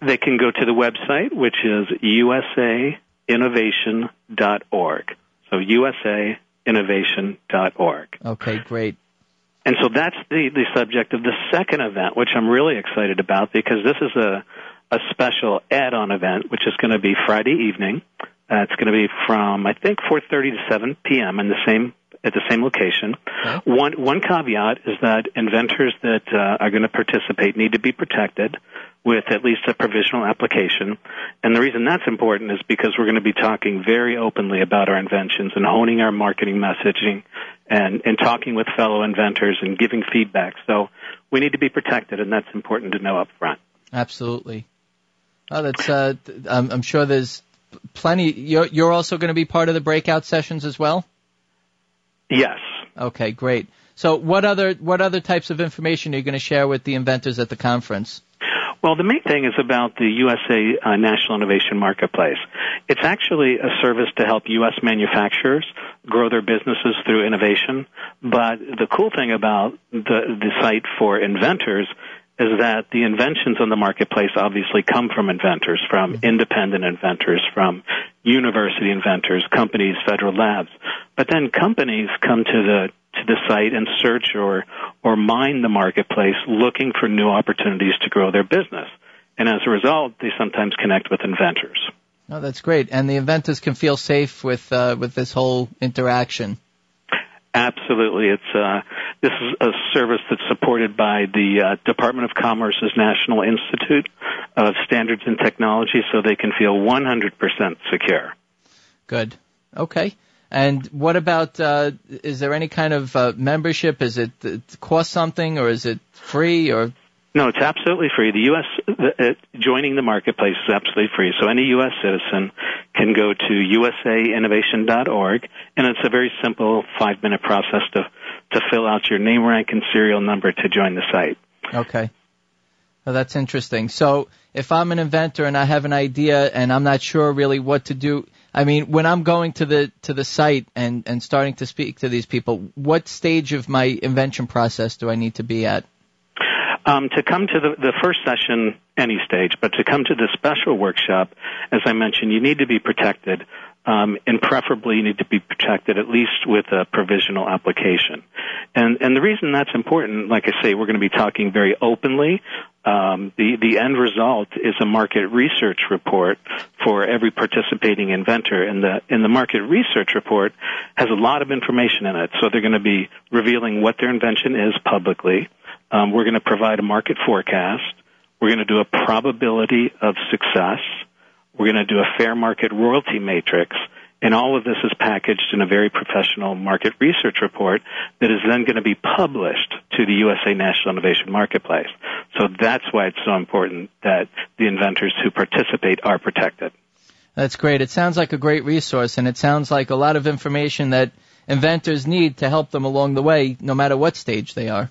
They can go to the website, which is usainnovation.org. So usainnovation.org. Okay, great. And so that's the, the subject of the second event, which I'm really excited about because this is a, a special add-on event, which is going to be Friday evening. Uh, it's going to be from, I think, 4.30 to 7 p.m. in the same, at the same location. One, one caveat is that inventors that uh, are going to participate need to be protected with at least a provisional application. And the reason that's important is because we're going to be talking very openly about our inventions and honing our marketing messaging and, and talking with fellow inventors and giving feedback. So we need to be protected, and that's important to know up front. Absolutely. Oh, that's. Uh, I'm, I'm sure there's plenty. You're you're also going to be part of the breakout sessions as well. Yes. Okay, great. So, what other what other types of information are you going to share with the inventors at the conference? Well, the main thing is about the USA uh, National Innovation Marketplace. It's actually a service to help U.S. manufacturers grow their businesses through innovation. But the cool thing about the, the site for inventors is that the inventions on the marketplace obviously come from inventors, from independent inventors, from university inventors, companies, federal labs. But then companies come to the to the site and search or or mine the marketplace looking for new opportunities to grow their business. And as a result, they sometimes connect with inventors. Oh, that's great. And the inventors can feel safe with uh, with this whole interaction. Absolutely, it's uh, this is a service that's supported by the uh, Department of Commerce's National Institute of Standards and Technology, so they can feel 100% secure. Good. Okay. And what about? Uh, is there any kind of uh, membership? Is it, it cost something, or is it free, or No, it's absolutely free. The U.S. The, uh, joining the marketplace is absolutely free. So any U.S. citizen can go to usainnovation.org, and it's a very simple five-minute process to to fill out your name, rank, and serial number to join the site. Okay. Well, that's interesting. So if I'm an inventor and I have an idea and I'm not sure really what to do, I mean, when I'm going to the to the site and and starting to speak to these people, what stage of my invention process do I need to be at? Um, to come to the, the first session, any stage, but to come to the special workshop, as I mentioned, you need to be protected. Um, and preferably need to be protected at least with a provisional application. And, and the reason that's important, like I say, we're going to be talking very openly. Um, the, the end result is a market research report for every participating inventor. And the, and the market research report has a lot of information in it. So they're going to be revealing what their invention is publicly. Um, we're going to provide a market forecast. We're going to do a probability of success. We're going to do a fair market royalty matrix. And all of this is packaged in a very professional market research report that is then going to be published to the USA National Innovation Marketplace. So that's why it's so important that the inventors who participate are protected. That's great. It sounds like a great resource, and it sounds like a lot of information that inventors need to help them along the way, no matter what stage they are.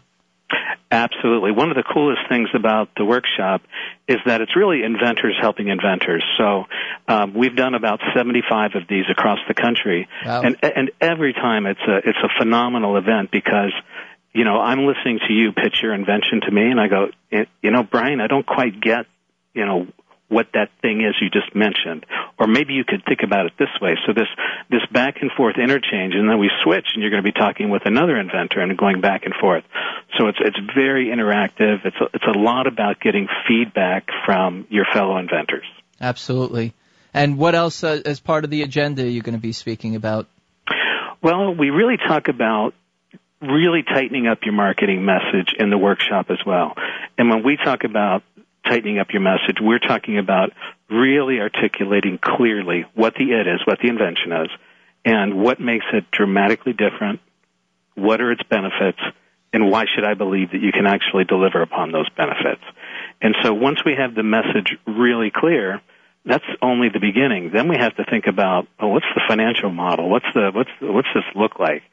Absolutely. One of the coolest things about the workshop is that it's really inventors helping inventors. So um, we've done about 75 of these across the country, wow. and and every time it's a it's a phenomenal event because you know I'm listening to you pitch your invention to me, and I go, you know, Brian, I don't quite get you know what that thing is you just mentioned. Or maybe you could think about it this way. So this, this back and forth interchange and then we switch and you're going to be talking with another inventor and going back and forth. So it's, it's very interactive. It's a, it's a lot about getting feedback from your fellow inventors. Absolutely. And what else uh, as part of the agenda are you going to be speaking about? Well, we really talk about really tightening up your marketing message in the workshop as well. And when we talk about tightening up your message. We're talking about really articulating clearly what the it is, what the invention is, and what makes it dramatically different, what are its benefits, and why should I believe that you can actually deliver upon those benefits. And so once we have the message really clear, that's only the beginning. Then we have to think about, well, what's the financial model? What's the what's the, what's this look like?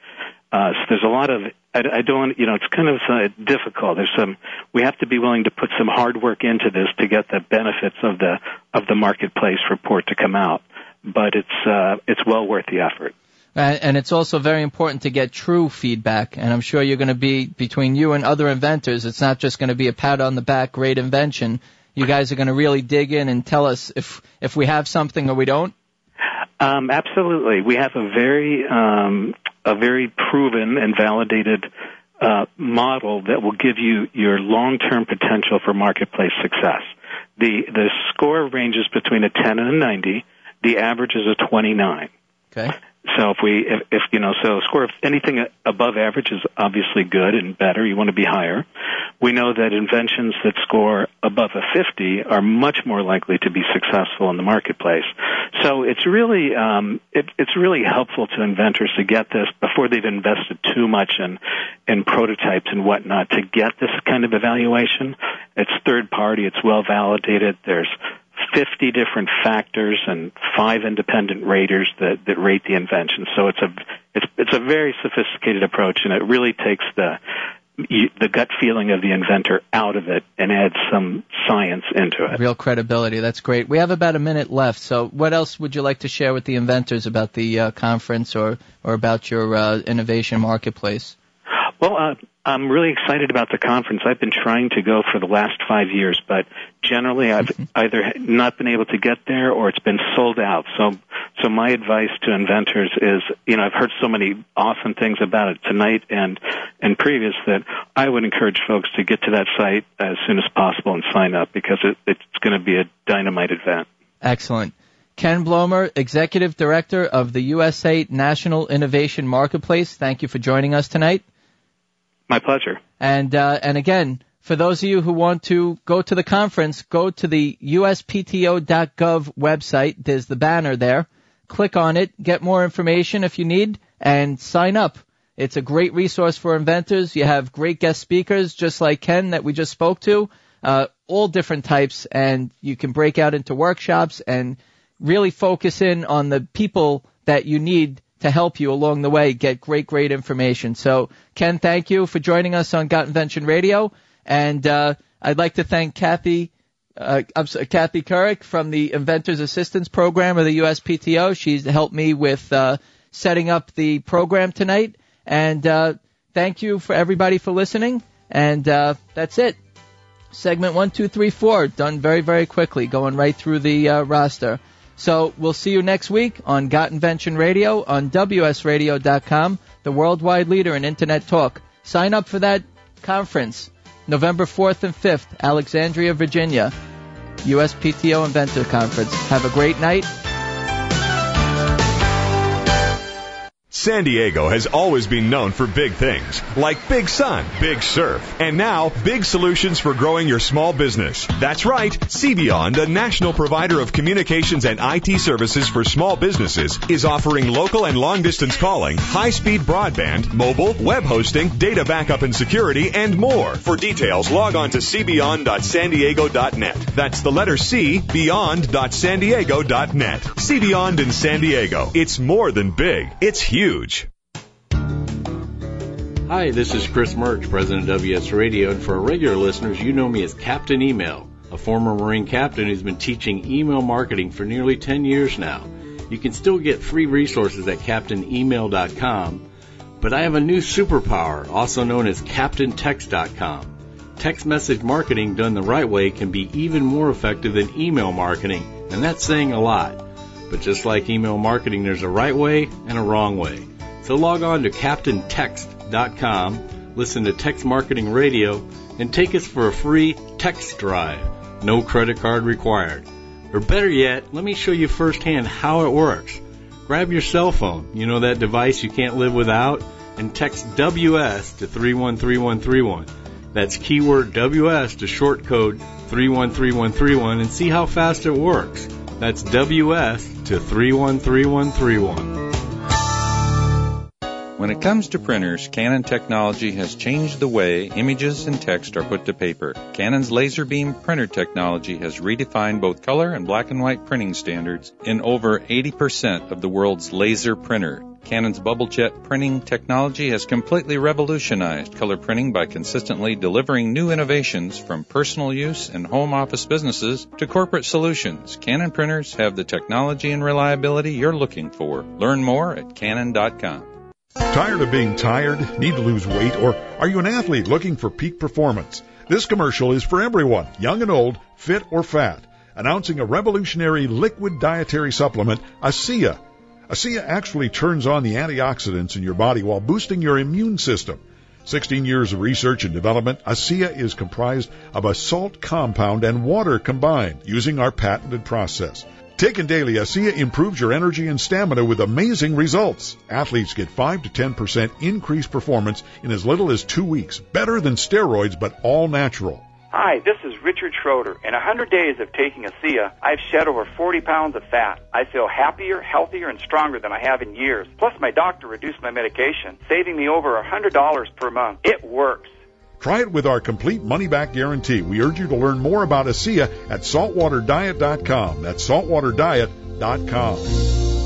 Uh, so there's a lot of I, I don't you know it's kind of uh, difficult. There's some we have to be willing to put some hard work into this to get the benefits of the of the marketplace report to come out. But it's uh, it's well worth the effort. And it's also very important to get true feedback. And I'm sure you're going to be between you and other inventors. It's not just going to be a pat on the back, great invention. You guys are going to really dig in and tell us if if we have something or we don't. Um, absolutely, we have a very um, a very proven and validated uh, model that will give you your long-term potential for marketplace success. The the score ranges between a 10 and a 90. The average is a 29. Okay. So if we, if, if you know, so score anything above average is obviously good and better. You want to be higher. We know that inventions that score above a 50 are much more likely to be successful in the marketplace. So it's really, um, it, it's really helpful to inventors to get this before they've invested too much in, in prototypes and whatnot to get this kind of evaluation. It's third party. It's well validated. There's 50 different factors and five independent raters that, that rate the invention. So it's a, it's, it's a very sophisticated approach and it really takes the, the gut feeling of the inventor out of it and adds some science into it. Real credibility. That's great. We have about a minute left. So what else would you like to share with the inventors about the uh, conference or, or about your uh, innovation marketplace? Well, uh, I'm really excited about the conference. I've been trying to go for the last five years, but generally I've mm-hmm. either not been able to get there or it's been sold out. So, so my advice to inventors is, you know, I've heard so many awesome things about it tonight and and previous that I would encourage folks to get to that site as soon as possible and sign up because it, it's going to be a dynamite event. Excellent. Ken Blomer, Executive Director of the USA National Innovation Marketplace. Thank you for joining us tonight. My pleasure. And uh, and again, for those of you who want to go to the conference, go to the uspto.gov website. There's the banner there. Click on it, get more information if you need, and sign up. It's a great resource for inventors. You have great guest speakers, just like Ken that we just spoke to, uh, all different types, and you can break out into workshops and really focus in on the people that you need to help you along the way get great, great information. So, Ken, thank you for joining us on Got Invention Radio. And uh, I'd like to thank Kathy uh, sorry, Kathy Couric from the Inventors Assistance Program of the USPTO. She's helped me with uh, setting up the program tonight. And uh, thank you for everybody for listening. And uh, that's it. Segment one, two, three, four, done very, very quickly, going right through the uh, roster. So we'll see you next week on Got Invention Radio on WSRadio.com, the worldwide leader in Internet talk. Sign up for that conference, November 4th and 5th, Alexandria, Virginia, USPTO Inventor Conference. Have a great night. San Diego has always been known for big things, like big sun, big surf, and now big solutions for growing your small business. That's right, CBeyond, a national provider of communications and IT services for small businesses, is offering local and long distance calling, high speed broadband, mobile, web hosting, data backup and security, and more. For details, log on to cbeyond.sandiego.net. That's the letter C, beyond.sandiego.net. CBeyond in San Diego. It's more than big, it's huge. Hi, this is Chris Murch, President of WS Radio, and for our regular listeners, you know me as Captain Email, a former Marine captain who's been teaching email marketing for nearly 10 years now. You can still get free resources at CaptainEmail.com, but I have a new superpower, also known as CaptainText.com. Text message marketing done the right way can be even more effective than email marketing, and that's saying a lot. But just like email marketing, there's a right way and a wrong way. So log on to CaptainText.com, listen to Text Marketing Radio, and take us for a free text drive. No credit card required. Or better yet, let me show you firsthand how it works. Grab your cell phone, you know that device you can't live without, and text WS to 313131. That's keyword WS to short code 313131 and see how fast it works. That's WS to 313131. When it comes to printers, Canon technology has changed the way images and text are put to paper. Canon's laser beam printer technology has redefined both color and black and white printing standards in over 80% of the world's laser printer. Canon's bubble jet printing technology has completely revolutionized color printing by consistently delivering new innovations from personal use and home office businesses to corporate solutions. Canon printers have the technology and reliability you're looking for. Learn more at canon.com. Tired of being tired? Need to lose weight? Or are you an athlete looking for peak performance? This commercial is for everyone, young and old, fit or fat, announcing a revolutionary liquid dietary supplement, ASEA. ASEA actually turns on the antioxidants in your body while boosting your immune system. 16 years of research and development, ASEA is comprised of a salt compound and water combined using our patented process. Taken daily, ASEA improves your energy and stamina with amazing results. Athletes get 5 to 10% increased performance in as little as two weeks. Better than steroids, but all natural. Hi, this is Richard Schroeder. In 100 days of taking ASEA, I've shed over 40 pounds of fat. I feel happier, healthier, and stronger than I have in years. Plus, my doctor reduced my medication, saving me over $100 per month. It works. Try it with our complete money back guarantee. We urge you to learn more about ASEA at saltwaterdiet.com. That's saltwaterdiet.com.